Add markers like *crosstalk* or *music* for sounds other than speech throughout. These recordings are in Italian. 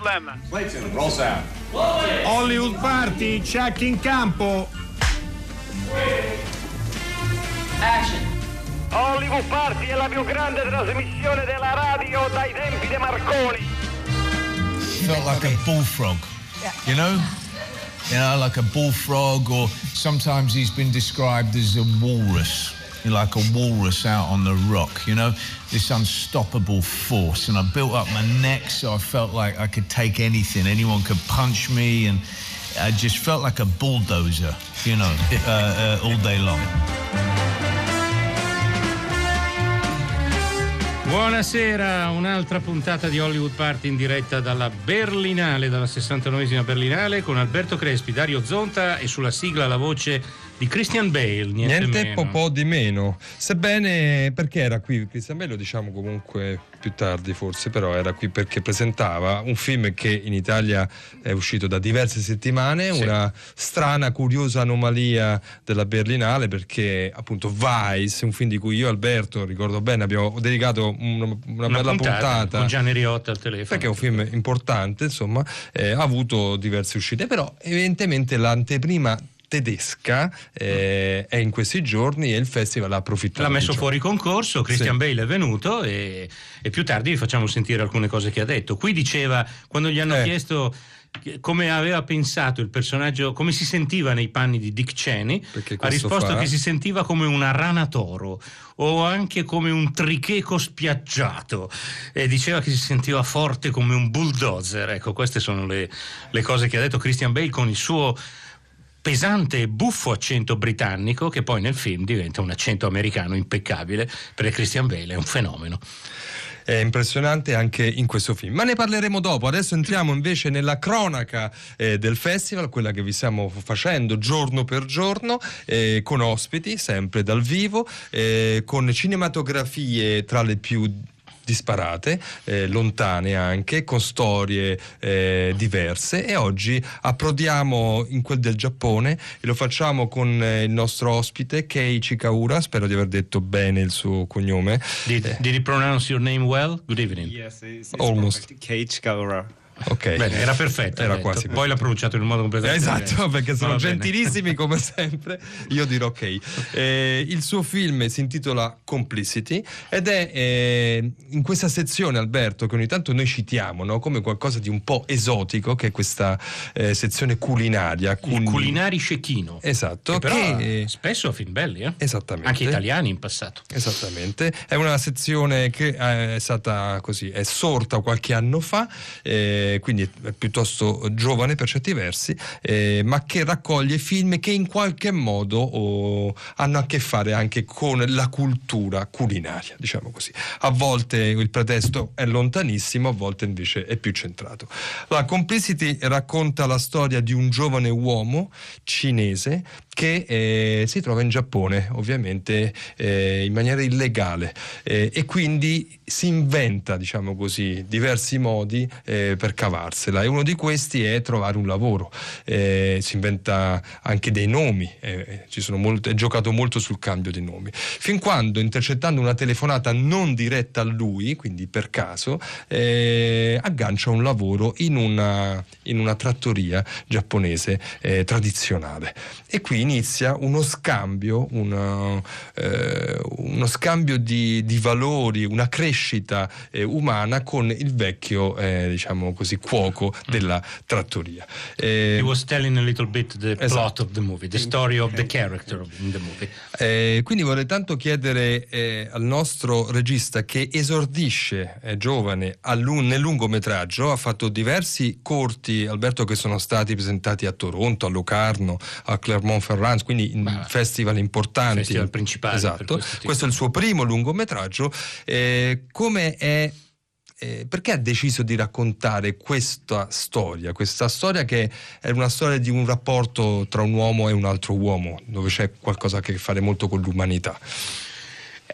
No problem. Clayton, roll sound. Hollywood Party, check in campo. Action. Hollywood Party è la più grande trasmissione della radio dai tempi di Marconi. felt like a bullfrog, you know? You know, like a bullfrog, or sometimes he's been described as a walrus, like a walrus out on the rock, you know? This unstoppable force. And I built up my neck so I felt like I could take anything. Anyone could punch me, and I just felt like a bulldozer, you know, *laughs* uh, uh, all day long. Buonasera, un'altra puntata di Hollywood Party in diretta dalla Berlinale, dalla 69esima Berlinale con Alberto Crespi, Dario Zonta e sulla sigla la voce di Christian Bale. Niente, Niente meno. po' di meno. Sebbene perché era qui Christian Bale, lo diciamo comunque più tardi forse, però era qui perché presentava un film che in Italia è uscito da diverse settimane, Sì. una strana, curiosa anomalia della Berlinale perché appunto Vice, un film di cui io e Alberto, ricordo bene, abbiamo dedicato una, una Una bella puntata. con Gianni Riotta al telefono. perché è un film importante, insomma, eh, ha avuto diverse uscite, però evidentemente l'anteprima tedesca eh, è in questi giorni e il festival ha approfittato. L'ha messo fuori concorso, Christian Sì. Bale è venuto e, e più tardi vi facciamo sentire alcune cose che ha detto. Qui diceva, quando gli hanno Eh. chiesto come aveva pensato il personaggio, come si sentiva nei panni di Dick Cheney, ha risposto fa- che si sentiva come una rana toro o anche come un tricheco spiaggiato e diceva che si sentiva forte come un bulldozer. Ecco, queste sono le, le cose che ha detto Christian Bale con il suo pesante e buffo accento britannico che poi nel film diventa un accento americano impeccabile perché Christian Bale è un fenomeno. È impressionante anche in questo film. Ma ne parleremo dopo. Adesso entriamo invece nella cronaca eh, del festival, quella che vi stiamo facendo giorno per giorno, eh, con ospiti, sempre dal vivo, eh, con cinematografie tra le più disparate, eh, lontane anche, con storie eh, diverse e oggi approdiamo in quel del Giappone e lo facciamo con eh, il nostro ospite Kei Chikaura, spero di aver detto bene il suo cognome. Did, Eh, did he pronounce your name well? Good evening. Yes, it's, it's Almost. perfect. Cage Kaura. Ok. Bene, era perfetto. Era detto. quasi Poi l'ha pronunciato in un modo completamente Esatto, diverso. *laughs* perché sono gentilissimi come sempre. Io dirò ok. Eh, il suo film si intitola Complicity ed è eh, in questa sezione, Alberto, che ogni tanto noi citiamo no? come qualcosa di un po' esotico, che è questa eh, sezione culinaria. Il quindi- culinari cecchino. Esatto, Che però che- ha spesso ha film belli, eh? Esattamente. Anche italiani in passato. Esattamente, è una sezione che eh, è stata così, è sorta qualche anno fa, eh, quindi è piuttosto giovane per certi versi, eh, ma che raccoglie film che in qualche modo oh, hanno a che fare anche con la cultura culinaria, diciamo così. A volte il pretesto è lontanissimo, a volte invece è più centrato. La Complicity racconta la storia di un giovane uomo cinese che eh, si trova in Giappone, ovviamente eh, in maniera illegale eh, e quindi si inventa, diciamo così, diversi modi eh, per cavarsela e uno di questi è trovare un lavoro. Eh, si inventa anche dei nomi, eh, molto, è giocato molto sul cambio di nomi. Fin quando, intercettando una telefonata non diretta a lui, quindi per caso, aggancia un lavoro in una, in una trattoria giapponese tradizionale. E inizia uno scambio, una, eh, uno scambio di, di valori, una crescita eh, umana con il vecchio, eh, diciamo così, cuoco della trattoria. Eh, He was telling a little bit the plot Esatto. of the movie, the story of the character in the movie. Eh, quindi vorrei tanto chiedere eh, al nostro regista che esordisce, è giovane, al lun- nel lungometraggio, ha fatto diversi corti, Alberto, che sono stati presentati a Toronto, a Locarno, a Clermont-Ferrand, quindi in Ma- festival importanti. festival principali per Esatto. questo. Questo è il suo primo lungometraggio. Eh, come è eh, perché ha deciso di raccontare questa storia? Questa storia che è una storia di un rapporto tra un uomo e un altro uomo, dove c'è qualcosa a che fare molto con l'umanità.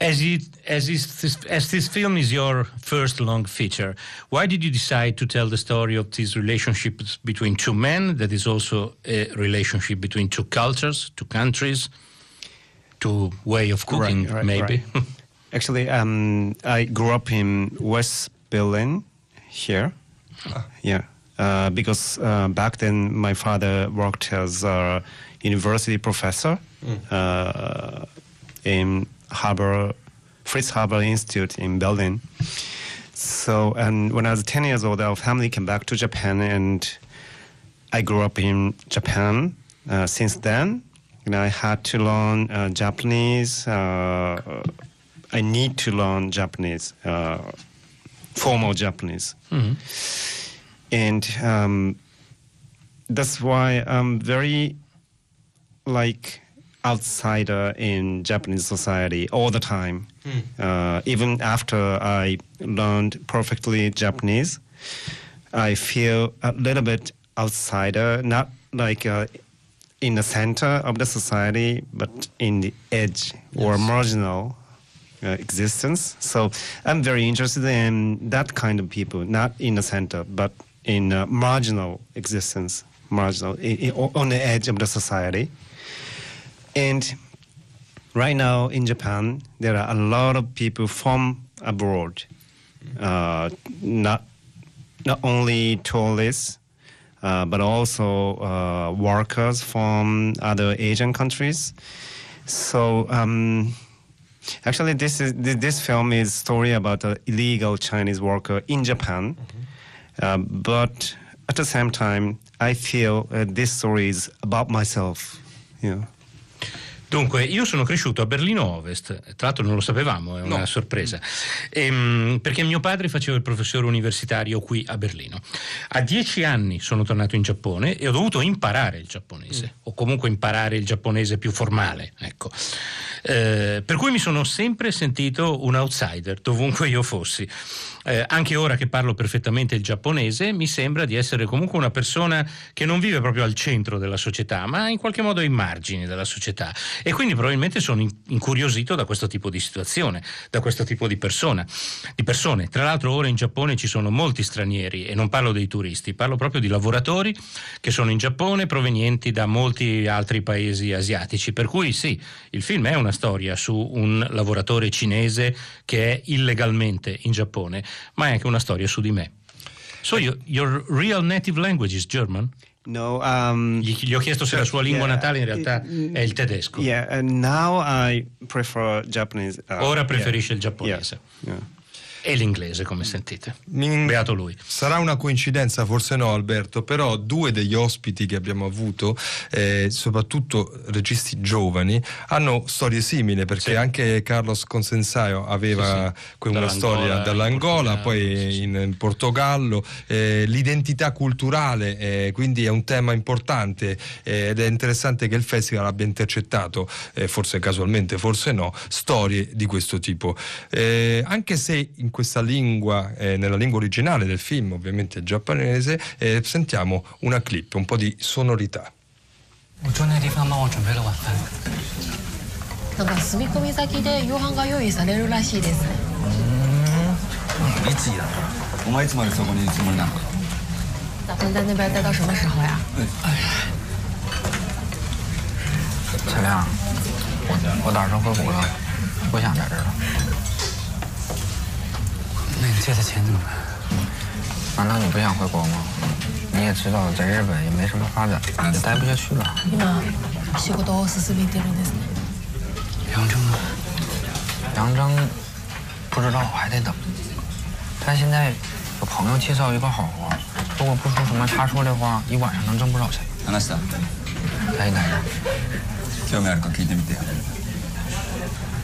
As, it, as, is, as this film is your first long feature, why did you decide to tell the story of this relationship between two men, that is also a relationship between two cultures, two countries, two way of cooking, Right, right, maybe? right. *laughs* Actually, um, I grew up in West Berlin here, Yeah, uh, because uh, back then my father worked as a university professor uh, in Harbor Fritz Haber Institute in Berlin. So, and when I was 10 years old, our family came back to Japan, and I grew up in Japan. Uh, since then, you know, I had to learn uh, Japanese. Uh, I need to learn Japanese, uh, formal Japanese, and um, that's why I'm very like outsider in Japanese society all the time. Uh, even after I learned perfectly Japanese, I feel a little bit outsider, not like uh, in the center of the society, but in the edge or marginal uh, existence. So I'm very interested in that kind of people, not in the center, but in uh, marginal existence, marginal on the edge of the society. And right now in Japan, there are a lot of people from abroad, uh, not not only tourists, uh, but also uh, workers from other Asian countries. So um, actually, this is this film is story about an illegal Chinese worker in Japan. Uh, but at the same time, I feel uh, this story is about myself. You know. Dunque, io sono cresciuto a Berlino Ovest, tra l'altro non lo sapevamo, è una sorpresa, Ehm, perché mio padre faceva il professore universitario qui a Berlino. A dieci anni sono tornato in Giappone e ho dovuto imparare il giapponese, o comunque imparare il giapponese più formale, ecco. Eh, per cui mi sono sempre sentito un outsider, dovunque io fossi. Eh, anche ora che parlo perfettamente il giapponese, mi sembra di essere comunque una persona che non vive proprio al centro della società, ma in qualche modo ai margini della società. E quindi probabilmente sono in- incuriosito da questo tipo di situazione, da questo tipo di persona, di persone. Tra l'altro ora in Giappone ci sono molti stranieri e non parlo dei turisti, parlo proprio di lavoratori che sono in Giappone provenienti da molti altri paesi asiatici. Per cui sì, il film è una storia su un lavoratore cinese che è illegalmente in Giappone, ma è anche una storia su di me. So your, your real native language is German? No, um, Gli, gli ho chiesto se la sua lingua Yeah, natale in realtà è il tedesco. Yeah, and now I prefer Japanese. uh, Ora yeah. preferisce il giapponese. E l'inglese, come sentite. Beato lui. Sarà una coincidenza, forse no Alberto, però due degli ospiti che abbiamo avuto, eh, soprattutto registi giovani, hanno storie simili perché Sì. anche Carlos Consensaio aveva que- una Dall'Angola, storia in dall'Angola, Portogallo, poi sì, sì. in, in Portogallo, eh, l'identità culturale, eh, quindi è un tema importante eh, ed è interessante che il festival abbia intercettato, eh, forse casualmente, forse no, storie di questo tipo. Eh, anche se in questa lingua, eh, nella lingua originale del film, ovviamente giapponese, eh, sentiamo una clip, un po' di sonorità. 我住那地方帮我准备了晚饭。なんか住み込み先で夕飯が用意されるらしいですねいつだお前いつまでそこにいるつもりなのか打算在那边待到什么时候呀？小亮，我我打算回国了，不想在这儿了。 那你借的钱怎么办？难道你不想回国吗？你也知道，在日本也没什么发展，也待不下去了。今仕事を進めてるんですね杨征呢？杨征不知道，我还得等。他现在有朋友介绍一个好活，如果不出什么差错的话，一晚上能挣不少钱。話した可以来着。興味あるか聞いてみてよ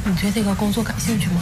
你对这个工作感兴趣吗？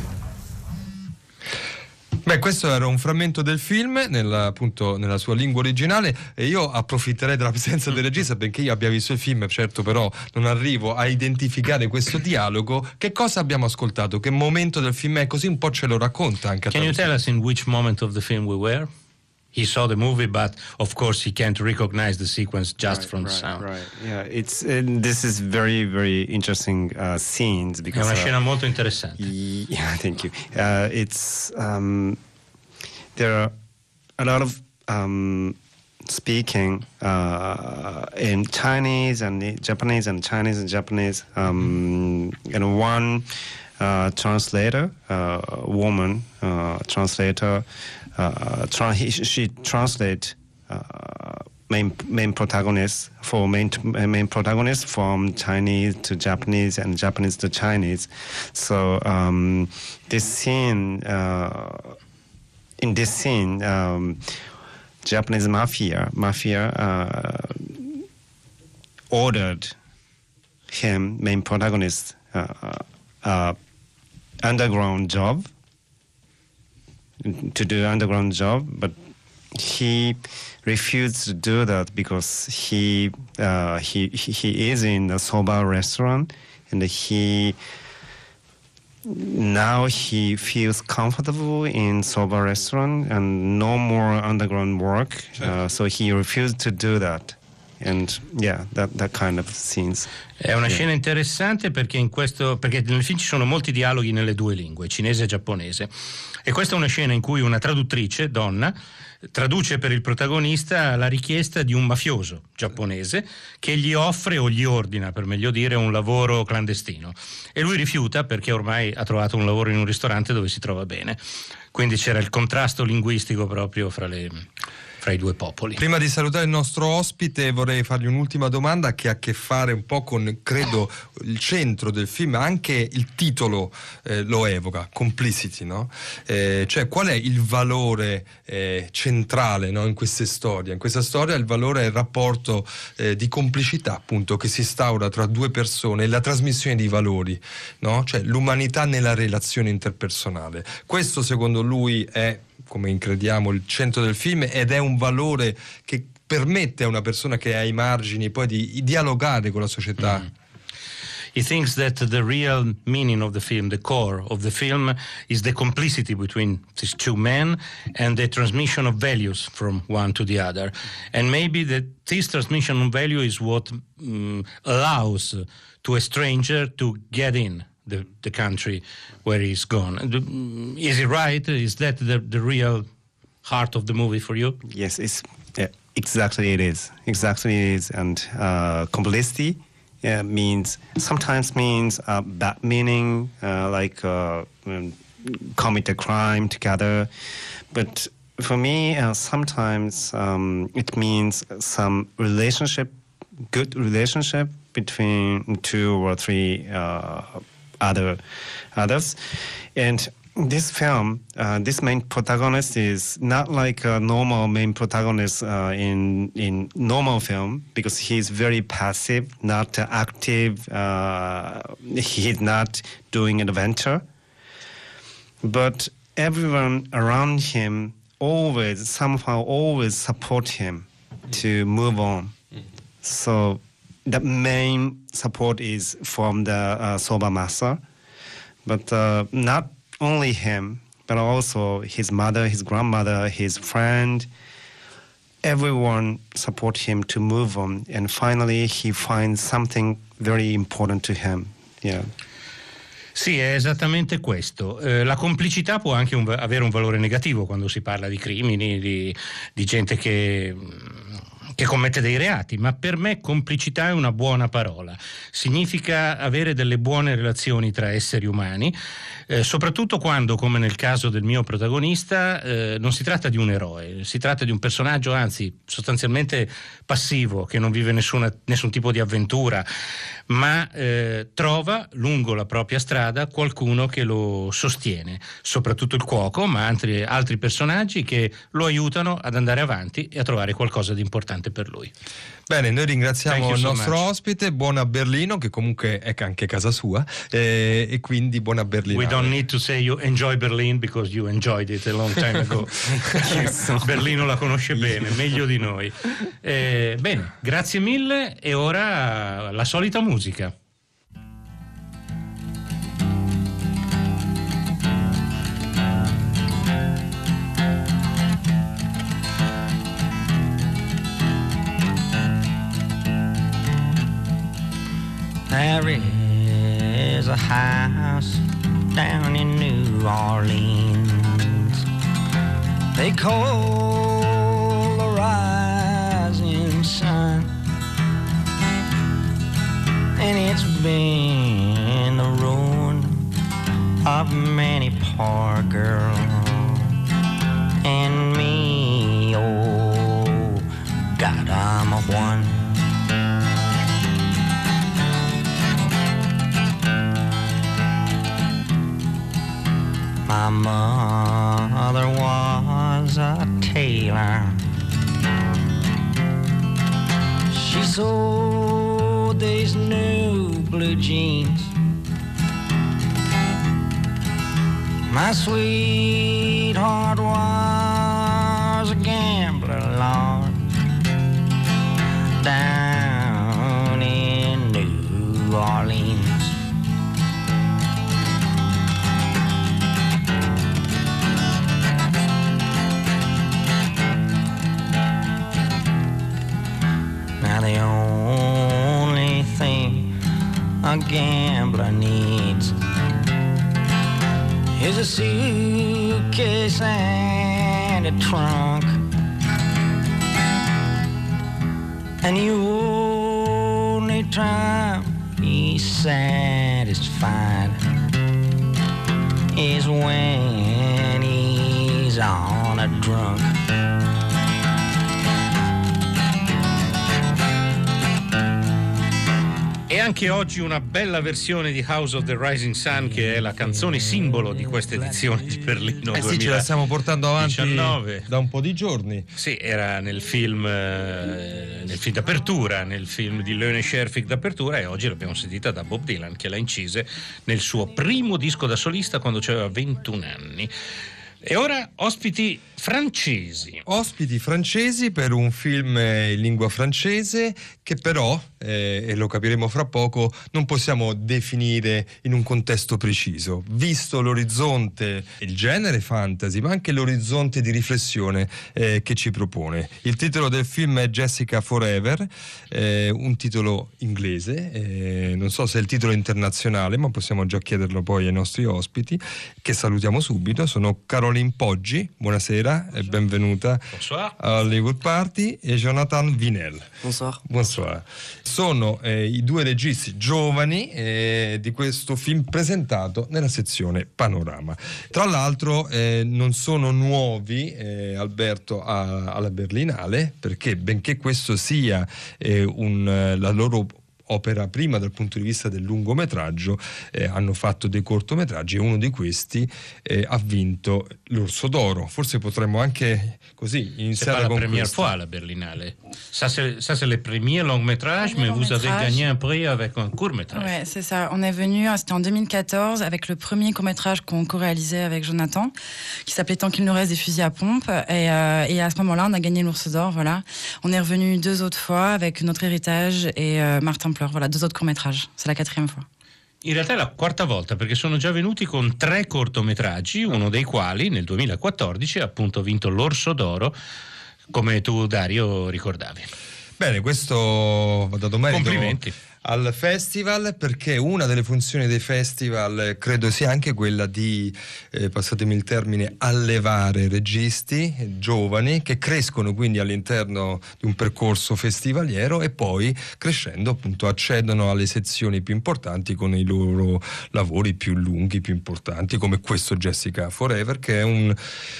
Beh, questo era un frammento del film nella, appunto, nella sua lingua originale e io approfitterei della presenza del regista perché io abbia visto il film, certo però non arrivo a identificare questo dialogo. Che cosa abbiamo ascoltato? Che momento del film è? Così un po' ce lo racconta anche Can you tell us in which moment of the film we were? He saw the movie, but of course he can't recognize the sequence just Right, from the right, sound. Right. Yeah, it's uh, this is very very interesting uh, scenes È because una uh, scena molto interessante. *laughs* Yeah, thank you. Uh, it's um, there are a lot of um, speaking uh, in Chinese and Japanese and Chinese and Japanese. Um, and one uh, translator, uh, woman uh, translator, uh, tra- she translate uh, main main protagonist for main main protagonist from Chinese to Japanese and Japanese to Chinese. So um, this scene uh, in this scene, um, Japanese mafia mafia uh, ordered him, main protagonist, uh, uh, underground job to do underground job, but he refused to do that because he uh, he he is in a soba restaurant and he now he feels comfortable in soba restaurant and no more underground work uh, so he refused to do that and yeah that that kind of scenes È una Yeah. scena interessante perché, in questo, perché nel film ci sono molti dialoghi nelle due lingue, cinese e giapponese. E questa è una scena in cui una traduttrice, donna, traduce per il protagonista la richiesta di un mafioso giapponese che gli offre o gli ordina, per meglio dire, un lavoro clandestino. E lui rifiuta perché ormai ha trovato un lavoro in un ristorante dove si trova bene. Quindi c'era il contrasto linguistico proprio fra, le- fra i due popoli. Prima di salutare il nostro ospite vorrei fargli un'ultima domanda che ha a che fare un po' con, credo, il centro del film, anche il titolo eh, lo evoca, Complicity, no? Eh, cioè qual è il valore eh, centrale no, in queste storie? In questa storia il valore è il rapporto eh, di complicità appunto che si instaura tra due persone e la trasmissione di valori, no? cioè l'umanità nella relazione interpersonale. Questo secondo lui è come crediamo, il centro del film ed è un valore che permette a una persona che è ai margini poi di dialogare con la società. He thinks that the real meaning of the film, the core of the film, is the complicity between these two men and the transmission of values from one to the other. And maybe that this transmission of value is what mm, allows to a stranger to get in the, the country where he's gone. Mm, Is he right? Is that the, the real heart of the movie for you? Yes, it's yeah, exactly it is. Exactly it is, and uh, complicity yeah, means sometimes means uh, bad meaning, uh, like uh, commit a crime together, but for me, uh, sometimes um, it means some relationship, good relationship between two or three uh, other others, and this film, uh, this main protagonist is not like a normal main protagonist uh, in in normal film because he's very passive, not active. Uh, he's not doing adventure, but everyone around him always somehow always support him to move on. So the main support is from the uh, soba master, but uh, not only him, but also his mother, his grandmother, his friend. Everyone support him to move on, and finally he finds something very important to him. Yeah. Sì, è esattamente questo. Eh, la complicità può anche un- avere un valore negativo quando si parla di crimini, di, di gente che, che commette dei reati, ma per me complicità è una buona parola. Significa avere delle buone relazioni tra esseri umani, eh, soprattutto quando, come nel caso del mio protagonista, eh, non si tratta di un eroe, si tratta di un personaggio, anzi, sostanzialmente passivo, che non vive nessuna- nessun tipo di avventura, ma eh, trova lungo la propria strada qualcuno che lo sostiene, soprattutto il cuoco, ma altri, altri personaggi che lo aiutano ad andare avanti e a trovare qualcosa di importante per lui. Bene, noi ringraziamo il nostro much. ospite, buona Berlino, che comunque è anche casa sua, eh, e quindi buona Berlino. We don't need to say you enjoy Berlin because you enjoyed it a long time ago. *laughs* Berlino la conosce bene, meglio di noi. Eh, bene, grazie mille e ora la solita musica. There is a house down in New Orleans. They call And it's been the ruin of many poor girl and me. Oh, God, I'm a one. My mother was a tailor. She sold these new blue jeans. My sweetheart was a gambler, Lord, down a suitcase and a trunk. And the only time he's satisfied is when he's on a drunk. Anche oggi una bella versione di House of the Rising Sun, che è la canzone simbolo di questa edizione di Berlino. Eh sì, ce la stiamo portando avanti 2019. da un po' di giorni. Sì, era nel film, eh, nel film d'apertura, nel film di Leone Scherfig d'apertura e oggi l'abbiamo sentita da Bob Dylan che la incise nel suo primo disco da solista quando aveva 21 anni. E ora ospiti francesi. Ospiti francesi per un film in lingua francese che però, eh, e lo capiremo fra poco, non possiamo definire in un contesto preciso, visto l'orizzonte, il genere fantasy, ma anche l'orizzonte di riflessione eh, che ci propone. Il titolo del film è Jessica Forever, eh, un titolo inglese, eh, non so se è il titolo internazionale, ma possiamo già chiederlo poi ai nostri ospiti, che salutiamo subito. Sono Caroline Poggi, buonasera e benvenuta Bonsoir. a Hollywood Party e Jonathan Vinel. Bonsoir. Bonsoir. Sono eh, i due registi giovani eh, di questo film presentato nella sezione Panorama. Tra l'altro eh, non sono nuovi eh, Alberto a- alla Berlinale perché benché questo sia eh, un, eh, la loro opera prima dal punto di vista del lungometraggio, eh, hanno fatto dei cortometraggi e uno di questi eh, ha vinto l'Orso d'Oro. Forse potremmo anche così iniziare la con première questo. fois la Berlinale. Ça, c'est ça, c'est le premier long métrage, mais vous avez gagné un prix avec un court métrage. Ouais, c'est ça. On est venu, euh, c'était en 2014, avec le premier court-métrage qu'on co-réalisait avec Jonathan, qui s'appelait Tant qu'il nous reste des fusils à pompe. Et, euh, et à ce moment-là, on a gagné l'Ours d'Or, voilà. On est revenu deux autres fois avec Notre Héritage et euh, Martin Pleur, voilà, deux autres courts-métrages. C'est la quatrième fois. In realtà è la quarta volta perché sono già venuti con tre cortometraggi, uno dei quali nel 2014 ha appunto vinto l'Orso d'Oro, come tu Dario ricordavi. Bene, questo va dato merito Complimenti. Al festival perché una delle funzioni dei festival eh, credo sia anche quella di, eh, passatemi il termine, allevare registi giovani che crescono quindi all'interno di un percorso festivaliero e poi crescendo appunto accedono alle sezioni più importanti con i loro lavori più lunghi, più importanti come questo Jessica Forever che è un,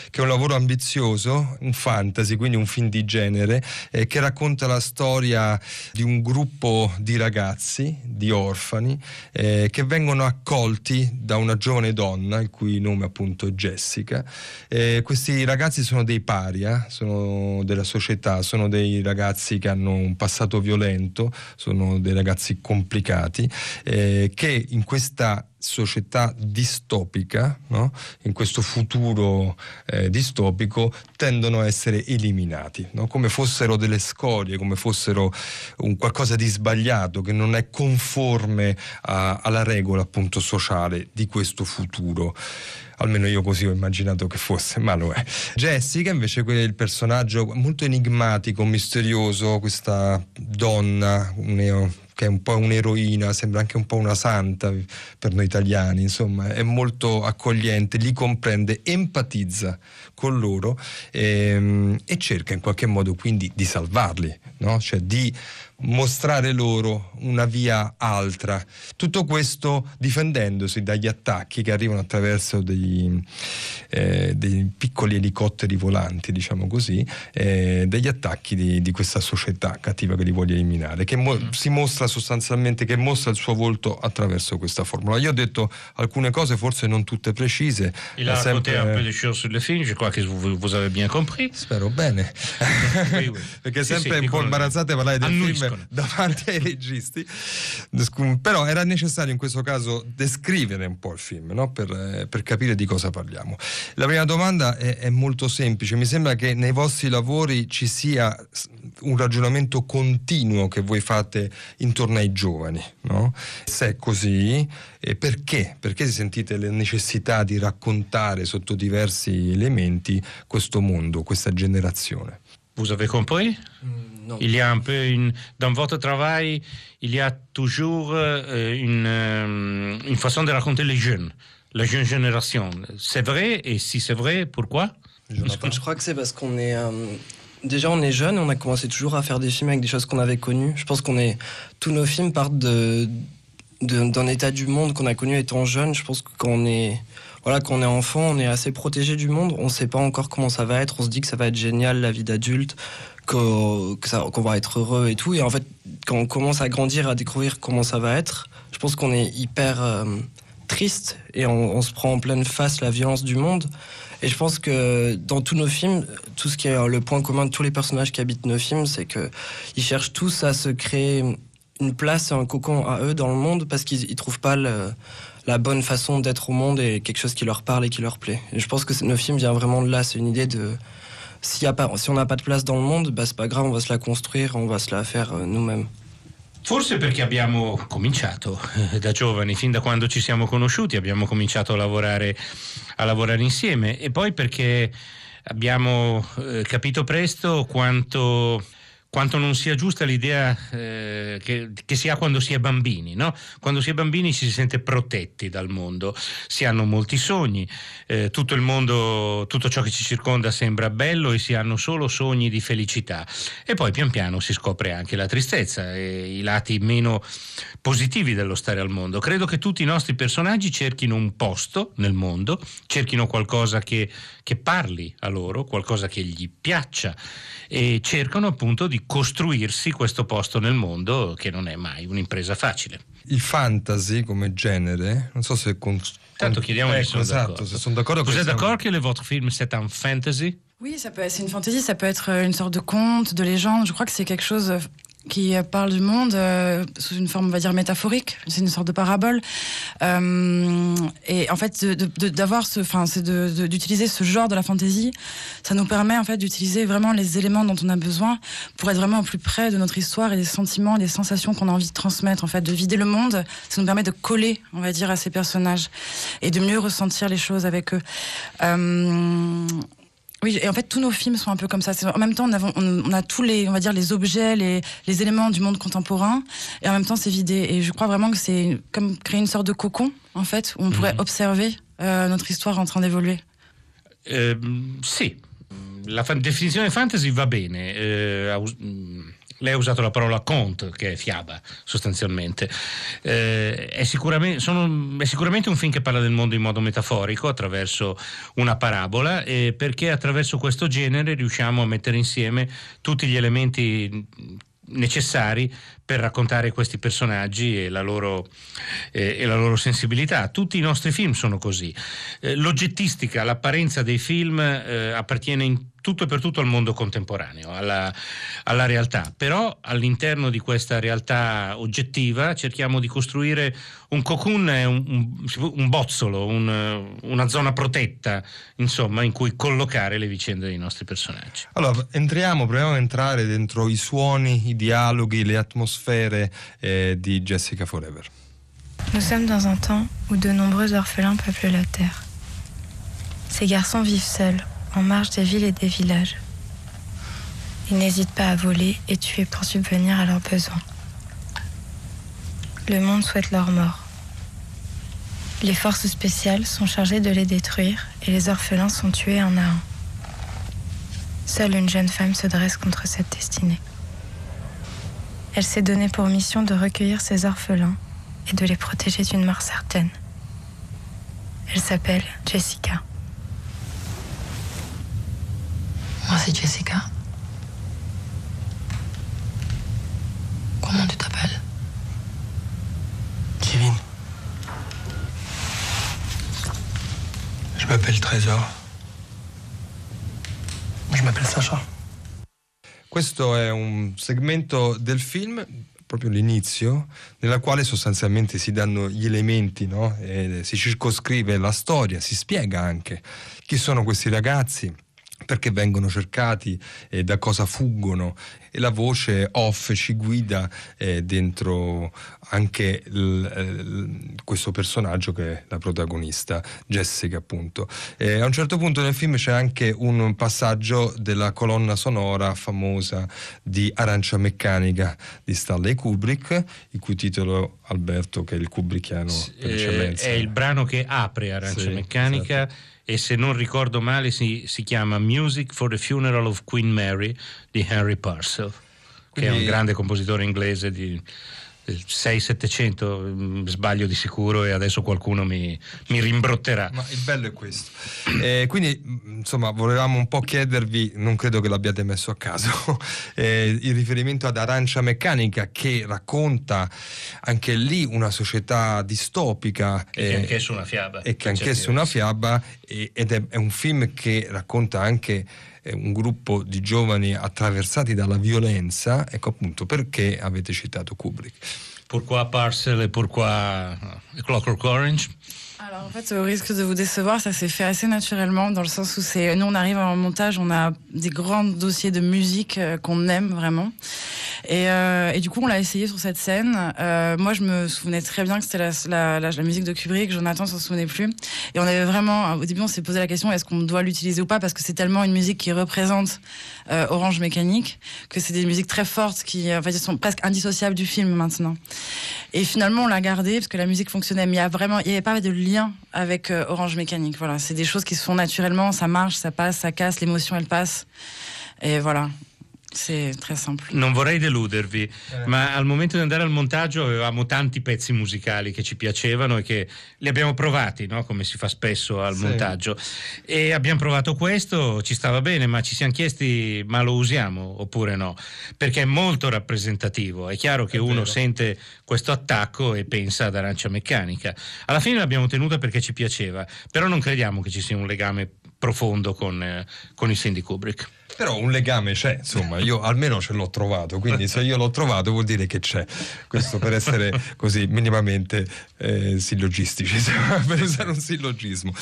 che è un lavoro ambizioso, un fantasy, quindi un film di genere eh, che racconta la storia di un gruppo di ragazzi, di orfani, eh, che vengono accolti da una giovane donna, il cui nome appunto è Jessica. Eh, questi ragazzi sono dei paria, sono della società, sono dei ragazzi che hanno un passato violento, sono dei ragazzi complicati, eh, che in questa società distopica, no? in questo futuro eh, distopico, tendono a essere eliminati, no? come fossero delle scorie, come fossero un qualcosa di sbagliato che non è conforme a- alla regola appunto sociale di questo futuro. Almeno io così ho immaginato che fosse, ma lo è. Jessica invece è il personaggio molto enigmatico, misterioso, questa donna neo- che è un po' un'eroina, sembra anche un po' una santa per noi italiani, insomma, è molto accogliente, li comprende, empatizza con loro ehm, e cerca in qualche modo quindi di salvarli, no? cioè di mostrare loro una via altra. Tutto questo difendendosi dagli attacchi che arrivano attraverso dei, eh, dei piccoli elicotteri volanti, diciamo così, eh, degli attacchi di, di, questa società cattiva che li vuole eliminare, che mo- mm. si mostra sostanzialmente, che mostra il suo volto attraverso questa formula. Io ho detto alcune cose, forse non tutte precise. Il a sempre... un peu des choses sur le film, je crois que vous, vous avez bien compris. Spero bene. oui, *laughs* oui. Perché sì, sempre sì, un po' imbarazzate parlare del film *laughs* davanti ai registi, però era necessario in questo caso descrivere un po' il film no? per, per, capire di cosa parliamo. La prima domanda è, è, molto semplice, mi sembra che nei vostri lavori ci sia un ragionamento continuo che voi fate intorno ai giovani, no? se è così, perché? Perché sentite la necessità di raccontare sotto diversi elementi questo mondo, questa generazione? Vous avez compris? Mm, non. Il y a un peu une, dans votre travail, il y a toujours euh, une, euh, une, façon de raconter les jeunes, la jeune génération. C'est vrai et si c'est vrai, pourquoi? Je crois que c'est parce qu'on est euh, déjà on est jeune, on a commencé toujours à faire des films avec des choses qu'on avait connues. Je pense qu'on est tous nos films partent de d'un état du monde qu'on a connu étant jeune. Je pense que quand on est voilà, quand on est enfant, on est assez protégé du monde. On ne sait pas encore comment ça va être. On se dit que ça va être génial la vie d'adulte, qu'on va être heureux et tout. Et en fait, quand on commence à grandir, à découvrir comment ça va être, je pense qu'on est hyper euh, triste et on, se prend en pleine face la violence du monde. Et je pense que dans tous nos films, tout ce qui est le point commun de tous les personnages qui habitent nos films, c'est qu'ils cherchent tous à se créer une place, un cocon à eux dans le monde parce qu'ils trouvent pas la bonne façon d'être au monde et quelque chose qui leur parle et qui leur plaît. Et je pense que nos film vient vraiment de là. C'est une idée de si, y a pas, si on n'a pas de place dans le monde, bah, c'est pas grave, on va se la construire, on va se la faire euh, nous-mêmes. Forse perché abbiamo cominciato eh, da giovani, fin da quando ci siamo conosciuti, abbiamo cominciato a lavorare, a lavorare insieme e poi perché abbiamo eh, capito presto quanto quanto non sia giusta l'idea eh, che, che, si ha quando si è bambini. No? Quando si è bambini ci si sente protetti dal mondo, si hanno molti sogni, eh, tutto il mondo, tutto ciò che ci circonda sembra bello e si hanno solo sogni di felicità. E poi pian piano si scopre anche la tristezza e i lati meno positivi dello stare al mondo. Credo che tutti i nostri personaggi cerchino un posto nel mondo, cerchino qualcosa che, che parli a loro, qualcosa che gli piaccia e cercano appunto di costruirsi questo posto nel mondo che non è mai un'impresa facile. Il fantasy come genere, non so se con, Tanto chiediamo ecco, sono esatto, d'accordo. Se sono d'accordo Vous êtes d'accord que le votre film c'est un fantasy Oui, ça peut, c'est une fantasy, ça peut être une sorte de conte, de légende. Je crois que c'est quelque chose qui parle du monde euh, sous une forme, on va dire, métaphorique. C'est une sorte de parabole. Euh, et en fait, d'avoir ce, enfin, c'est d'utiliser ce genre de la fantaisie, ça nous permet en fait d'utiliser vraiment les éléments dont on a besoin pour être vraiment au plus près de notre histoire et des sentiments, des sensations qu'on a envie de transmettre. En fait, de vider le monde, ça nous permet de coller, on va dire, à ces personnages et de mieux ressentir les choses avec eux. Euh, oui, et en fait, tous nos films sont un peu comme ça. En même temps, on a, on a, tous les, on va dire, les objets, les, les, éléments du monde contemporain, et en même temps, c'est vidé. Et je crois vraiment que c'est comme créer une sorte de cocon, en fait, où on pourrait mhm. observer euh, notre histoire en train d'évoluer. Euh, si, la definizione fantasy va bene. Euh, lei ha usato la parola conte, che è fiaba sostanzialmente. Eh, è, sicuramente, sono, è, sicuramente, un film che parla del mondo in modo metaforico, attraverso una parabola, eh, perché attraverso questo genere riusciamo a mettere insieme tutti gli elementi necessari per raccontare questi personaggi e la, loro, eh, e la loro, sensibilità. Tutti i nostri film sono così. Eh, l'oggettistica, l'apparenza dei film eh, appartiene in tutto e per tutto al mondo contemporaneo, alla, alla, realtà. Però all'interno di questa realtà oggettiva cerchiamo di costruire un cocoon, un, un, un bozzolo, un, una zona protetta, insomma, in cui collocare le vicende dei nostri personaggi. Allora, entriamo, proviamo a entrare dentro i suoni, i dialoghi, le atmosfere eh, di Jessica Forever. Nous sommes dans un temps où de nombreux orphelins peuplent la terre. Ces garçons vivent seuls, en marge des villes et des villages. Ils n'hésitent pas à voler et tuer pour subvenir à leurs besoins. le monde souhaite leur mort. Les forces spéciales sont chargées de les détruire et les orphelins sont tués un à un. Seule une jeune femme se dresse contre cette destinée. Elle s'est donnée pour mission de recueillir ces orphelins et de les protéger d'une mort certaine. Elle s'appelle Jessica. Moi, c'est Jessica. Comment tu t'appelles Kevin. Je m'appelle Trésor. Je m'appelle Sacha. Questo è un segmento del film, proprio l'inizio, nella quale sostanzialmente si danno gli elementi, no? E si circoscrive la storia, si spiega anche chi sono questi ragazzi, perché vengono cercati e da cosa fuggono. E la voce off ci guida eh, dentro anche l, l, questo personaggio che è la protagonista Jessica appunto. E a un certo punto nel film c'è anche un passaggio della colonna sonora famosa di Arancia Meccanica di Stanley Kubrick il cui titolo Alberto che è il Kubrickiano per Eh, eccellenza. è il brano che apre Arancia Sì, Meccanica e se non ricordo male si, si chiama Music for the Funeral of Queen Mary di Henry Purcell, che è Quindi- un grande compositore inglese di 6-700, mm, sbaglio di sicuro e adesso qualcuno mi, mi rimbrotterà. Ma il bello è questo. Eh, quindi, mh, insomma, volevamo un po' chiedervi, non credo che l'abbiate messo a caso, *laughs* eh, il riferimento ad Arancia Meccanica che racconta anche lì una società distopica. E che eh, anch'esso una fiaba. e che è una fiaba ed è, è un film che racconta anche eh, un gruppo di giovani attraversati dalla violenza, ecco appunto perché avete citato Kubrick. Pourquoi Parcel et pourquoi euh, Clockwork Orange Alors en fait, au risque de vous décevoir, ça s'est fait assez naturellement dans le sens où c'est nous on arrive en montage, on a des grands dossiers de musique euh, qu'on aime vraiment. Et, euh, et du coup, on l'a essayé sur cette scène. Euh, moi, je me souvenais très bien que c'était la, la, la, la musique de Kubrick. Jonathan s'en souvenait plus. Et on avait vraiment, au début, on s'est posé la question est-ce qu'on doit l'utiliser ou pas Parce que c'est tellement une musique qui représente euh, Orange Mécanique que c'est des musiques très fortes qui, sont presque indissociables du film maintenant. Et finalement, on l'a gardé parce que la musique fonctionnait. Mais il y a vraiment, il n'y avait pas de lien avec euh, Orange Mécanique. Voilà, c'est des choses qui se font naturellement. Ça marche, ça passe, ça casse, l'émotion elle passe. Et voilà. C'est très simple. Non vorrei deludervi, ma al momento di andare al montaggio avevamo tanti pezzi musicali che ci piacevano e che li abbiamo provati, no? come si fa spesso al Sì. montaggio. E abbiamo provato questo, ci stava bene, ma ci siamo chiesti ma lo usiamo oppure no? Perché è molto rappresentativo. È chiaro che uno sente questo attacco e pensa ad arancia meccanica. Alla fine l'abbiamo tenuta perché ci piaceva, però non crediamo che ci sia un legame profondo con, eh, con i film di Kubrick. Però un legame c'è, insomma, io almeno ce l'ho trovato, quindi se io l'ho trovato vuol dire che c'è. Questo per essere così minimamente eh, sillogistici, *laughs* per usare un sillogismo.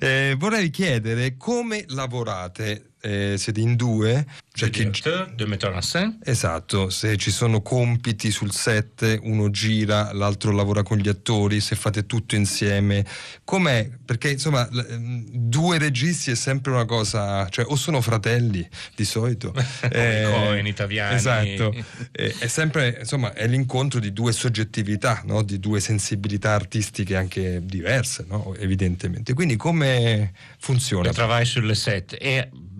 Eh, vorrei chiedere come lavorate, eh, siete in due? Cioè chi- de metteur en scène. Esatto, se ci sono compiti sul set, uno gira, l'altro lavora con gli attori, se fate tutto insieme, com'è? Perché insomma, ehm, due registi è sempre una cosa, cioè o sono fratelli di solito, *laughs* Come i Coen italiani. Esatto, Eh, è sempre insomma, è l'incontro di due soggettività, no? di due sensibilità artistiche anche diverse, no? evidentemente. Quindi come funziona? Le travail sur le set et mm,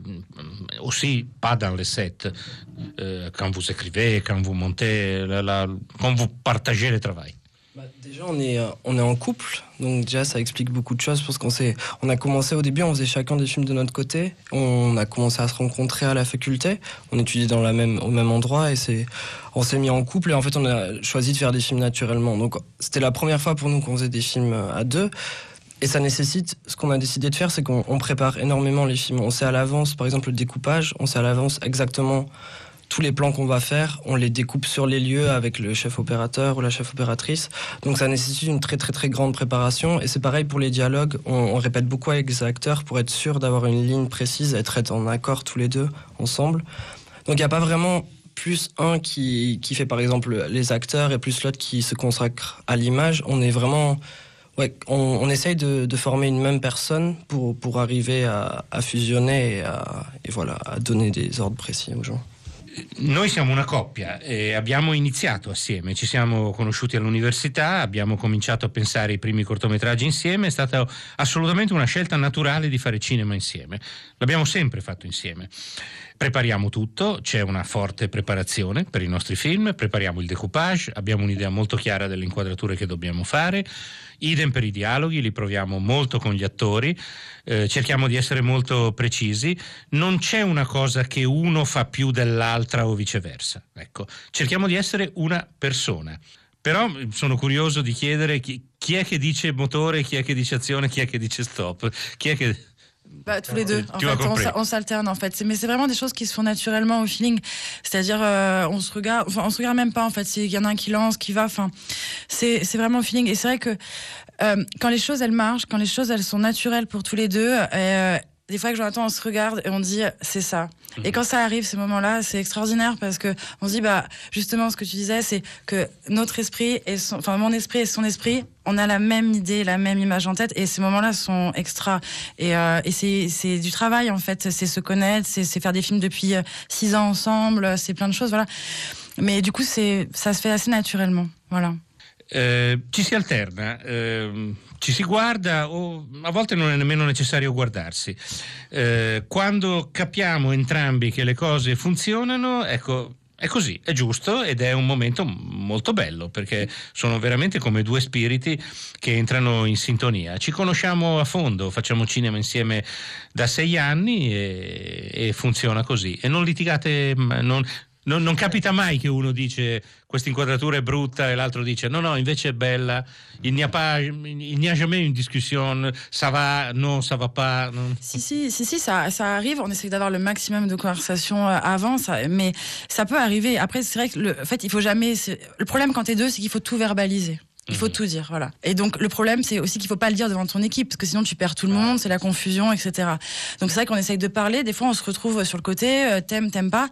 aussi pas dans le set. Euh, quand vous écrivez, quand vous montez, quand vous partagez le travail. Bah, déjà, on est, euh, on est en couple, donc déjà, ça explique beaucoup de choses parce qu'on on a commencé au début, on faisait chacun des films de notre côté. On a commencé à se rencontrer à la faculté. On étudiait dans la même, au même endroit et c'est, on s'est mis en couple et en fait, on a choisi de faire des films naturellement. Donc, c'était la première fois pour nous qu'on faisait des films euh, à deux. Et ça nécessite, ce qu'on a décidé de faire, c'est qu'on on prépare énormément les films. On sait à l'avance, par exemple, le découpage, on sait à l'avance exactement tous les plans qu'on va faire, on les découpe sur les lieux avec le chef opérateur ou la chef opératrice. Donc ça nécessite une très très très grande préparation. Et c'est pareil pour les dialogues, on, répète beaucoup avec les acteurs pour être sûr d'avoir une ligne précise, être en accord tous les deux ensemble. Donc il n'y a pas vraiment plus un qui, qui fait par exemple les acteurs et plus l'autre qui se consacre à l'image. On est vraiment... Ouais, on, on essaye de, de former une même personne pour, pour arriver à, à fusionner et, à, et voilà, à donner des ordres précis aux gens. Noi siamo una coppia e abbiamo iniziato assieme, ci siamo conosciuti all'università, abbiamo cominciato a pensare ai primi cortometraggi insieme, è stata assolutamente una scelta naturale di fare cinema insieme. L'abbiamo sempre fatto insieme. Prepariamo tutto, c'è una forte preparazione per i nostri film, prepariamo il decoupage, abbiamo un'idea molto chiara delle inquadrature che dobbiamo fare, idem per i dialoghi, li proviamo molto con gli attori, eh, cerchiamo di essere molto precisi, non c'è una cosa che uno fa più dell'altra o viceversa. Ecco, cerchiamo di essere una persona. Però sono curioso di chiedere chi, chi è che dice motore, chi è che dice azione, chi è che dice stop, chi è che... Bah, tous les deux. En fait, on s'alterne en fait. Mais c'est vraiment des choses qui se font naturellement au feeling. C'est-à-dire, euh, on se regarde, enfin, on se regarde même pas en fait. C'est- Il y en a un qui lance, qui va. Enfin, c'est c'est vraiment au feeling. Et c'est vrai que euh, quand les choses elles marchent, quand les choses elles sont naturelles pour tous les deux, euh, des fois que Jonathan on se regarde et on dit c'est ça. Et quand ça arrive ces moments-là, c'est extraordinaire parce que on se dit bah justement ce que tu disais, c'est que notre esprit et son, enfin mon esprit et son esprit, on a la même idée, la même image en tête et ces moments-là sont extra. Et, euh, et c'est c'est du travail en fait, c'est se connaître, c'est faire des films depuis euh, six ans ensemble, c'est plein de choses voilà. Mais du coup c'est ça se fait assez naturellement, voilà. Eh, ci si alterna, ehm, ci si guarda o a volte non è nemmeno necessario guardarsi. Eh, quando capiamo entrambi che le cose funzionano, ecco, è così, è giusto ed è un momento molto bello perché sono veramente come due spiriti che entrano in sintonia. Ci conosciamo a fondo, facciamo cinema insieme da sei anni e, e funziona così. E non litigate, non, non- non capita mai che uno dice questa inquadratura è brutta e l'altro dice no no invece è bella il n'y a, il n'y a jamais une discussion ça va non ça va pas non. Si, si, si, si, ça, arrive. On essaie d'avoir le maximum de conversations euh, avant, mais ça peut arriver. Après, c'est vrai que le en fait, il faut jamais. Le problème quand t'es deux, c'est qu'il faut tout verbaliser. Il faut tout dire, voilà. Et donc le problème, c'est aussi qu'il faut pas le dire devant ton équipe, parce que sinon tu perds tout le monde, c'est la confusion, etc. Donc c'est vrai qu'on essaye de parler. Des fois, on se retrouve sur le côté, euh, t'aimes, t'aimes pas.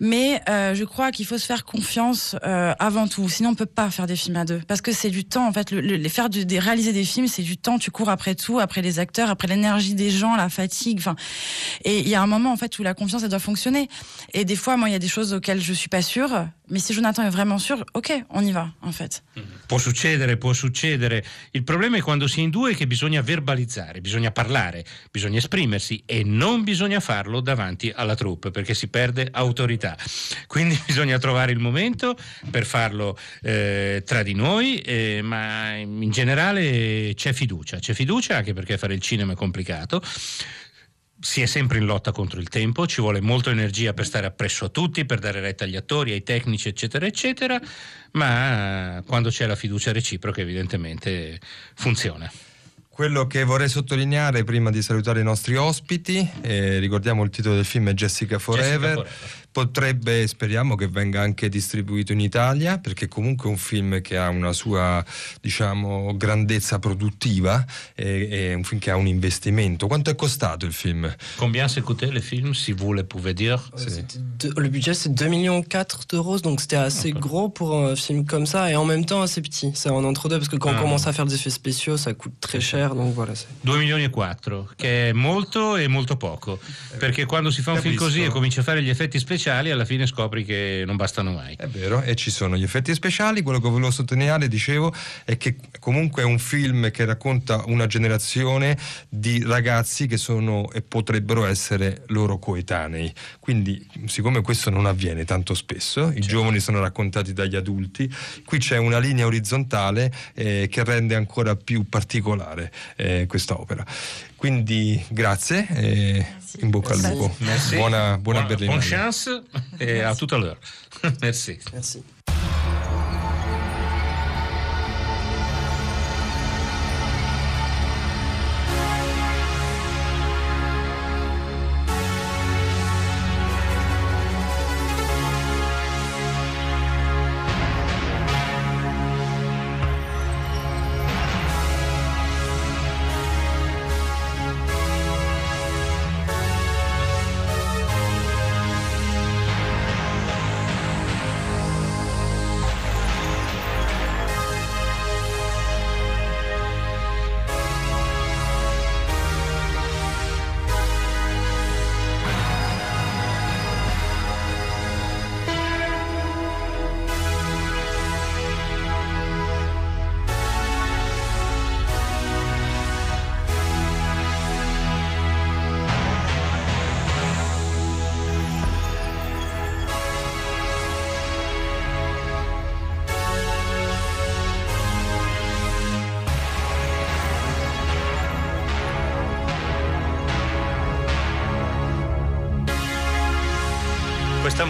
Mais euh, je crois qu'il faut se faire confiance euh, avant tout. Sinon, on peut pas faire des films à deux, parce que c'est du temps. En fait, le, le- les faire du- des réaliser des films, c'est du temps. Tu cours après tout, après les acteurs, après l'énergie des gens, la fatigue. Enfin, et il y a un moment en fait où la confiance elle doit fonctionner. Et des fois, moi, il y a des choses auxquelles je suis pas sûre. Mais si Jonathan est vraiment sûr, ok, on y va, en fait. può succedere può succedere. Il problema è quando si è in due che bisogna verbalizzare bisogna parlare bisogna esprimersi e non bisogna farlo davanti alla troupe perché si perde autorità. Quindi *laughs* bisogna trovare il momento per farlo eh, tra di noi eh, ma in generale c'è fiducia c'è fiducia anche perché fare il cinema è complicato si è sempre in lotta contro il tempo, ci vuole molta energia per stare appresso a tutti, per dare retta agli attori, ai tecnici, eccetera, eccetera, ma quando c'è la fiducia reciproca evidentemente funziona. Quello che vorrei sottolineare prima di salutare i nostri ospiti, eh, ricordiamo il titolo del film è Jessica Forever. Forever. Potrebbe, speriamo che venga anche distribuito in Italia, perché comunque è un film che ha una sua, diciamo, grandezza produttiva, e- è un film che ha un investimento. Quanto è costato il film? Combien ça coûtait le film, si vous le pouvez dire C'était deux- le budget c'est 2 millions 4 d'euros, donc c'était assez gros pour un film comme ça et en même temps assez petit. C'est un entre-deux parce que quand Ah. on commence à faire des effets spéciaux, ça coûte très cher, donc voilà. c'est- 2 milioni e 4, che è molto e molto poco, perché quando si fa un film Capisco. così e cominci a fare gli effetti speciali, alla fine scopri che non bastano mai. È vero, e ci sono gli effetti speciali. Quello che volevo sottolineare, dicevo, è che comunque è un film che racconta una generazione di ragazzi che sono e potrebbero essere loro coetanei. Quindi, siccome questo non avviene tanto spesso, i giovani sono raccontati dagli adulti, qui c'è una linea orizzontale eh, che rende ancora più particolare eh, questa opera. Quindi grazie e in bocca al lupo. Merci. Buona, buona Buona-. Bonne chance e a à l'heure. *laughs* Merci. Merci.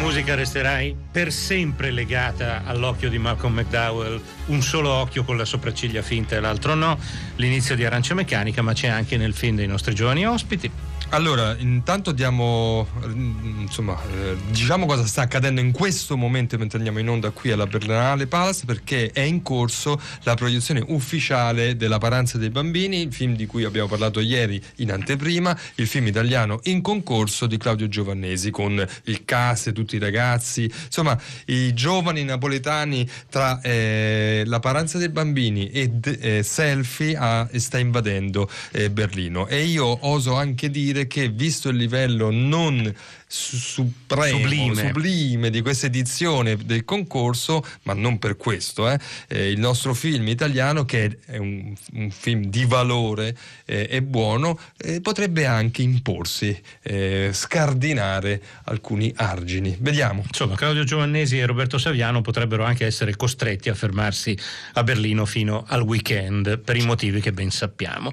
Musica resterà per sempre legata all'occhio di Malcolm McDowell, un solo occhio con la sopracciglia finta e l'altro no, l'inizio di Arancia Meccanica, ma c'è anche nel film dei nostri giovani ospiti. Allora, intanto diamo, mm, insomma, eh, diciamo cosa sta accadendo in questo momento mentre andiamo in onda qui alla Berlinale Palace perché è in corso la proiezione ufficiale della Paranza dei Bambini, il film di cui abbiamo parlato ieri in anteprima, il film italiano in concorso di Claudio Giovannesi con il cast, tutti i ragazzi, insomma, i giovani napoletani tra eh, la Paranza dei Bambini e eh, Selfie a, sta invadendo eh, Berlino. E io oso anche dire che visto il livello non supremo, Sublime. sublime di questa edizione del concorso, ma non per questo, eh, eh, il nostro film italiano, che è un, un film di valore eh, e buono, eh, potrebbe anche imporsi, eh, scardinare alcuni argini. Vediamo. Insomma, Claudio Giovannesi e Roberto Saviano potrebbero anche essere costretti a fermarsi a Berlino fino al weekend, per i motivi che ben sappiamo.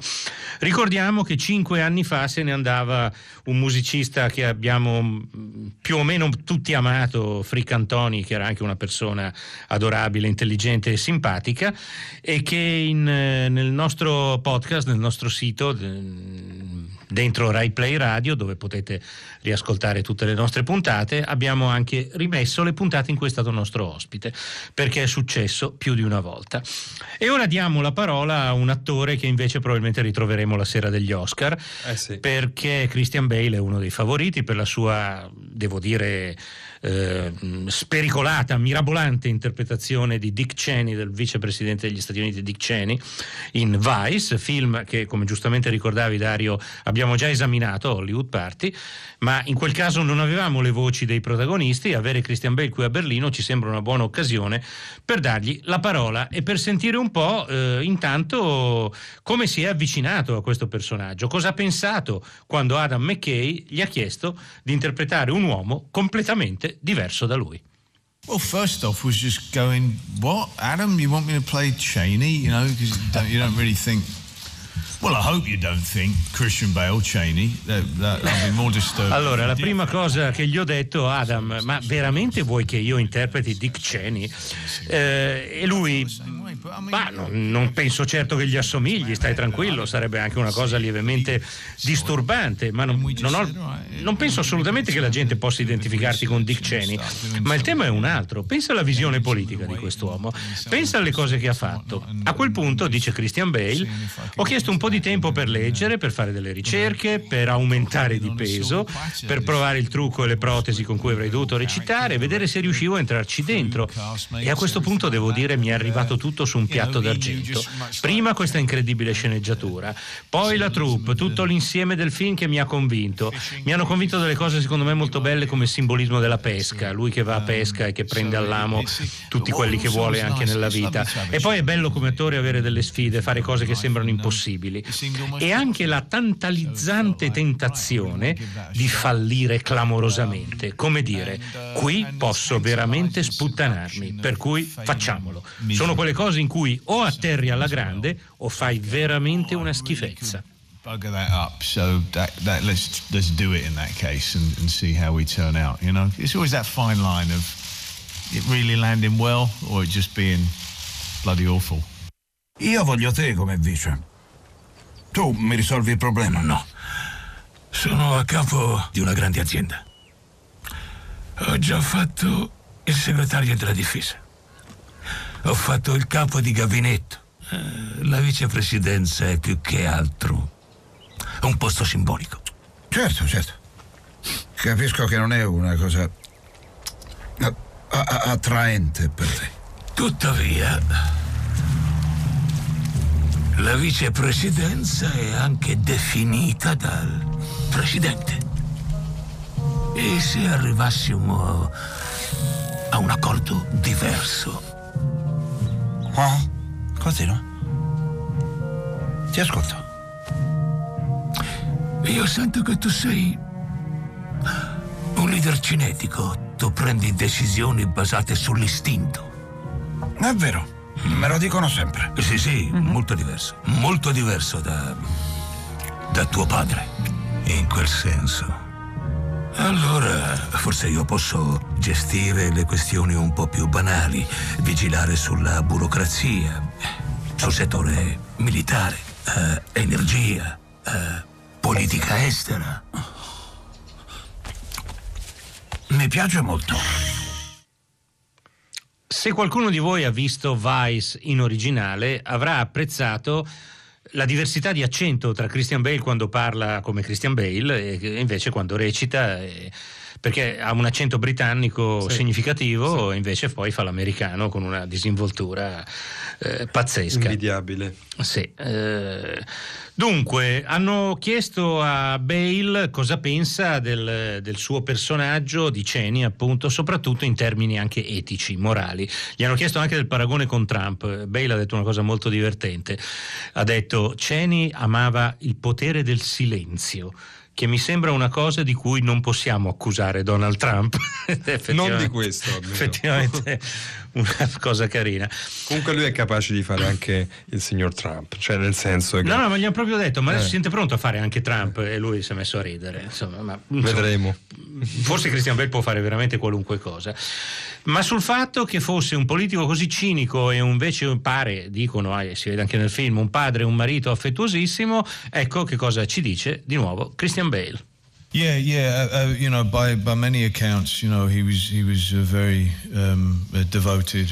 Ricordiamo che cinque anni fa se ne andava un musicista che abbiamo più o meno tutti amato, Frick Antoni, che era anche una persona adorabile, intelligente e simpatica, e che in, eh, nel nostro podcast, nel nostro sito, dentro Rai Play Radio, dove potete riascoltare tutte le nostre puntate, abbiamo anche rimesso le puntate in cui è stato nostro ospite, perché è successo più di una volta. E ora diamo la parola a un attore che invece probabilmente ritroveremo la sera degli Oscar, Eh sì. perché Christian Bale è uno dei favoriti per la sua, devo dire, eh, spericolata, mirabolante interpretazione di Dick Cheney, del vicepresidente degli Stati Uniti Dick Cheney, in Vice, film che come giustamente ricordavi Dario abbiamo già esaminato, Hollywood Party, ma in quel caso non avevamo le voci dei protagonisti, avere Christian Bale qui a Berlino ci sembra una buona occasione per dargli la parola e per sentire un po' eh, intanto come si è avvicinato a questo personaggio, cosa ha pensato quando Adam McKay gli ha chiesto di interpretare un uomo completamente diverso da lui. Well, first off, was just going, what, Adam? You want me to play Cheney? You know, because you don't, really think. Well, I hope you don't think Christian Bale Cheney. That, that, I'd be more disturbed. Allora, la prima cosa che gli ho detto, Adam, ma veramente vuoi che io interpreti Dick Cheney? Eh, e lui, ma non, non penso certo che gli assomigli, stai tranquillo, sarebbe anche una cosa lievemente disturbante, ma non, non ho- non penso assolutamente che la gente possa identificarti con Dick Cheney. Ma il tema è un altro, pensa alla visione politica di quest'uomo, pensa alle cose che ha fatto. A quel punto, dice Christian Bale, ho chiesto un po' di tempo per leggere, per fare delle ricerche, per aumentare di peso, per provare il trucco e le protesi con cui avrei dovuto recitare, vedere se riuscivo a entrarci dentro. E a questo punto devo dire mi è arrivato tutto su un piatto d'argento. Prima questa incredibile sceneggiatura, poi la troupe, tutto l'insieme del film che mi ha convinto. Mi hanno convinto delle cose secondo me molto belle come il simbolismo della pesca, lui che va a pesca e che prende all'amo tutti quelli che vuole anche nella vita. E poi è bello come attore avere delle sfide, fare cose che sembrano impossibili. E anche la tantalizzante tentazione di fallire clamorosamente. Come dire, qui posso veramente sputtanarmi, per cui facciamolo. Sono quelle cose in cui o atterri alla grande o fai veramente una schifezza. Bugger that up. So that, that let's let's do it in that case and, and see how we turn out. You know, it's always that fine line of it really landing well or it just being bloody awful. Io voglio te come vice. Tu mi risolvi il problema? No. Sono a capo di una grande azienda. Ho già fatto il segretario della difesa. Ho fatto il capo di gabinetto. Eh, La vicepresidenza è più che altro un posto simbolico. Certo, certo. Capisco che non è una cosa a- attraente per te. Tuttavia, la vicepresidenza è anche definita dal presidente. E se arrivassimo a un accordo diverso? Ah, continua. Ti ascolto. Io sento che tu sei un leader cinetico. Tu prendi decisioni basate sull'istinto. È vero, me lo dicono sempre. Sì, sì, molto diverso. Molto diverso da. da tuo padre. In quel senso. Allora, forse io posso gestire le questioni un po' più banali, vigilare sulla burocrazia, sul settore militare, eh, energia, eh, politica estera. Mi piace molto. Se qualcuno di voi ha visto Vice in originale, avrà apprezzato la diversità di accento tra Christian Bale quando parla come Christian Bale e invece quando recita. eh, perché ha un accento britannico Sì. significativo, e invece poi fa l'americano con una disinvoltura eh, pazzesca. Invidiabile. Sì. eh, dunque, hanno chiesto a Bale cosa pensa del, del suo personaggio di Cheney, appunto, soprattutto in termini anche etici, morali. Gli hanno chiesto anche del paragone con Trump. Bale ha detto una cosa molto divertente. Ha detto: Cheney amava il potere del silenzio. Che mi sembra una cosa di cui non possiamo accusare Donald Trump. *laughs* Non di questo, almeno. Effettivamente, una cosa carina. Comunque lui è capace di fare anche il signor Trump, cioè nel senso che... No, no, ma gli hanno proprio detto, ma adesso Eh. si sente pronto a fare anche Trump e lui si è messo a ridere. Insomma, ma, insomma, Vedremo. Forse Christian Bale può fare veramente qualunque cosa. Ma sul fatto che fosse un politico così cinico e invece pare, dicono, eh, si vede anche nel film, un padre e un marito affettuosissimo, ecco che cosa ci dice di nuovo Christian Bale. Yeah, yeah. Uh, uh, you know, by by many accounts, you know, he was he was a very um, devoted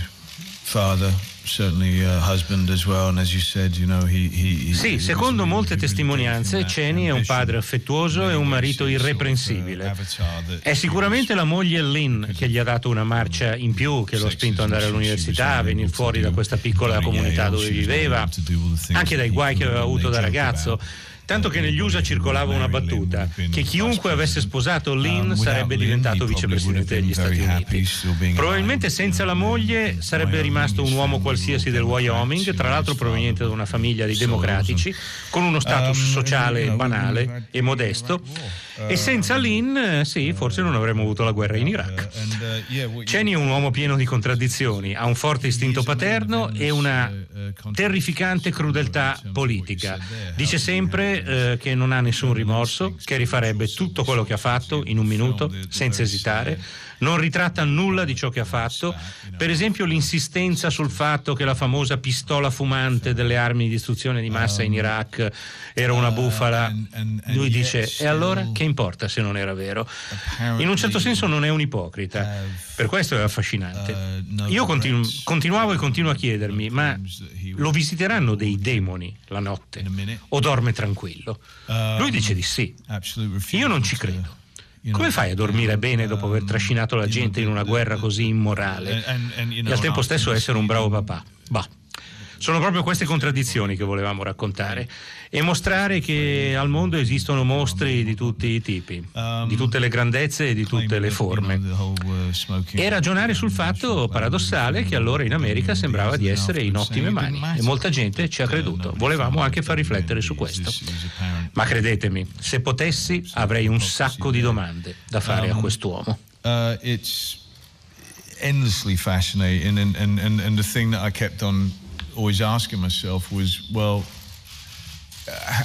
father, he Sì, secondo molte testimonianze, Cheney è un padre affettuoso e un marito irreprensibile. È sicuramente la moglie Lynn che gli ha dato una marcia in più, che lo ha spinto ad andare all'università, a venire fuori da questa piccola comunità dove viveva, anche dai guai che aveva avuto da ragazzo. Tanto che negli USA circolava una battuta, che chiunque avesse sposato Lynn sarebbe diventato vicepresidente degli Stati Uniti. Probabilmente senza la moglie sarebbe rimasto un uomo qualsiasi del Wyoming, tra l'altro proveniente da una famiglia di democratici, con uno status sociale banale e modesto. E senza Lynn, eh, sì, forse non avremmo avuto la guerra in Iraq. Cheney è un uomo pieno di contraddizioni, ha un forte istinto paterno e una terrificante crudeltà politica. Dice sempre eh, che non ha nessun rimorso, che rifarebbe tutto quello che ha fatto in un minuto, senza esitare. Non ritratta nulla di ciò che ha fatto. Per esempio l'insistenza sul fatto che la famosa pistola fumante delle armi di distruzione di massa in Iraq era una bufala. Lui dice, e allora che importa se non era vero? In un certo senso non è un ipocrita. Per questo è affascinante. Io continu- continuavo e continuo a chiedermi, ma lo visiteranno dei demoni la notte? O dorme tranquillo? Lui dice di sì. Io non ci credo. Come fai a dormire bene dopo aver trascinato la gente in una guerra così immorale e al tempo stesso essere un bravo papà? Bah. Sono proprio queste contraddizioni che volevamo raccontare e mostrare che al mondo esistono mostri di tutti i tipi, di tutte le grandezze e di tutte le forme. E ragionare sul fatto paradossale che allora in America sembrava di essere in ottime mani e molta gente ci ha creduto. Volevamo anche far riflettere su questo. Ma credetemi, se potessi avrei un sacco di domande da fare a quest'uomo. Uh, endlessly fascinating, and, and, and, and the thing that I kept on always asking myself was, well, uh,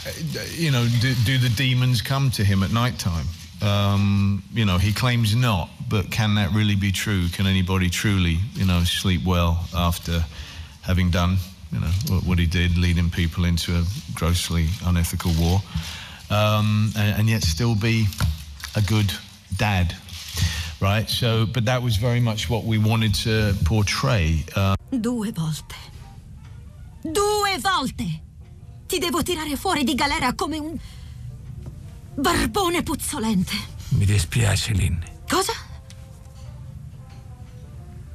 you know, do, do the demons come to him at night time? Um, you know, he claims not, but can that really be true? Can anybody truly, you know, sleep well after having done, you know, what, what he did, leading people into a grossly unethical war, um, and, and yet still be a good dad, right? So, but that was very much what we wanted to portray. Uh, Due volte. Due volte! Ti devo tirare fuori di galera come un barbone puzzolente. Mi dispiace, Lynn. Cosa?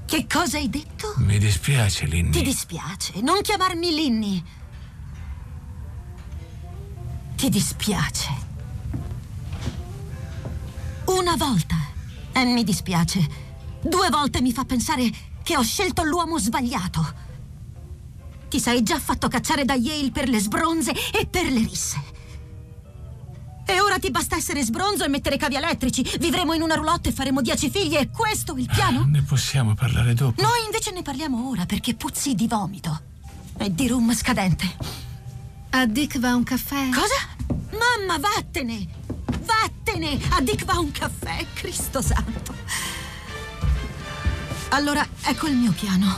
Che cosa hai detto? Mi dispiace, Lynn. Ti dispiace. Non chiamarmi Linny. Ti dispiace. Una volta. E mi dispiace. Due volte mi fa pensare che ho scelto l'uomo sbagliato. Ti sei già fatto cacciare da Yale per le sbronze e per le risse. E ora ti basta essere sbronzo e mettere cavi elettrici. Vivremo in una roulotte e faremo dieci figli. È questo il piano? Ne possiamo parlare dopo. Noi invece ne parliamo ora perché puzzi di vomito e di rum scadente. A Dick va un caffè? Cosa? Mamma, vattene! Vattene! A Dick va un caffè, Cristo santo. Allora, ecco il mio piano.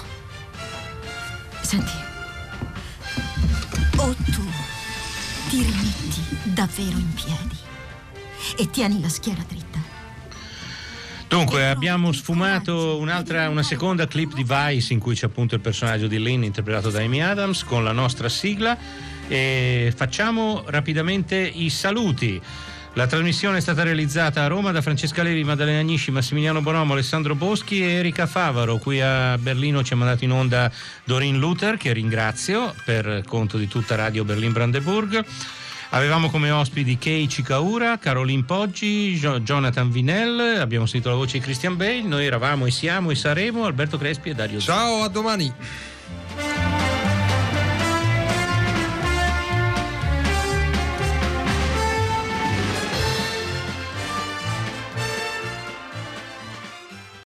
Senti. O tu ti rimetti davvero in piedi e tieni la schiena dritta. Dunque, abbiamo sfumato un'altra, una seconda clip di Vice in cui c'è appunto il personaggio di Lynn interpretato da Amy Adams con la nostra sigla e facciamo rapidamente i saluti. La trasmissione è stata realizzata a Roma da Francesca Levi, Maddalena Agnisci, Massimiliano Bonomo, Alessandro Boschi e Erika Favaro. Qui a Berlino ci ha mandato in onda Dorin Luther, che ringrazio per conto di tutta Radio Berlin Brandeburg. Avevamo come ospiti Kei Chikaura, Caroline Poggi, Jo- Jonathan Vinel, abbiamo sentito la voce di Christian Bale, noi eravamo e siamo e saremo Alberto Crespi e Dario Ciao, a domani.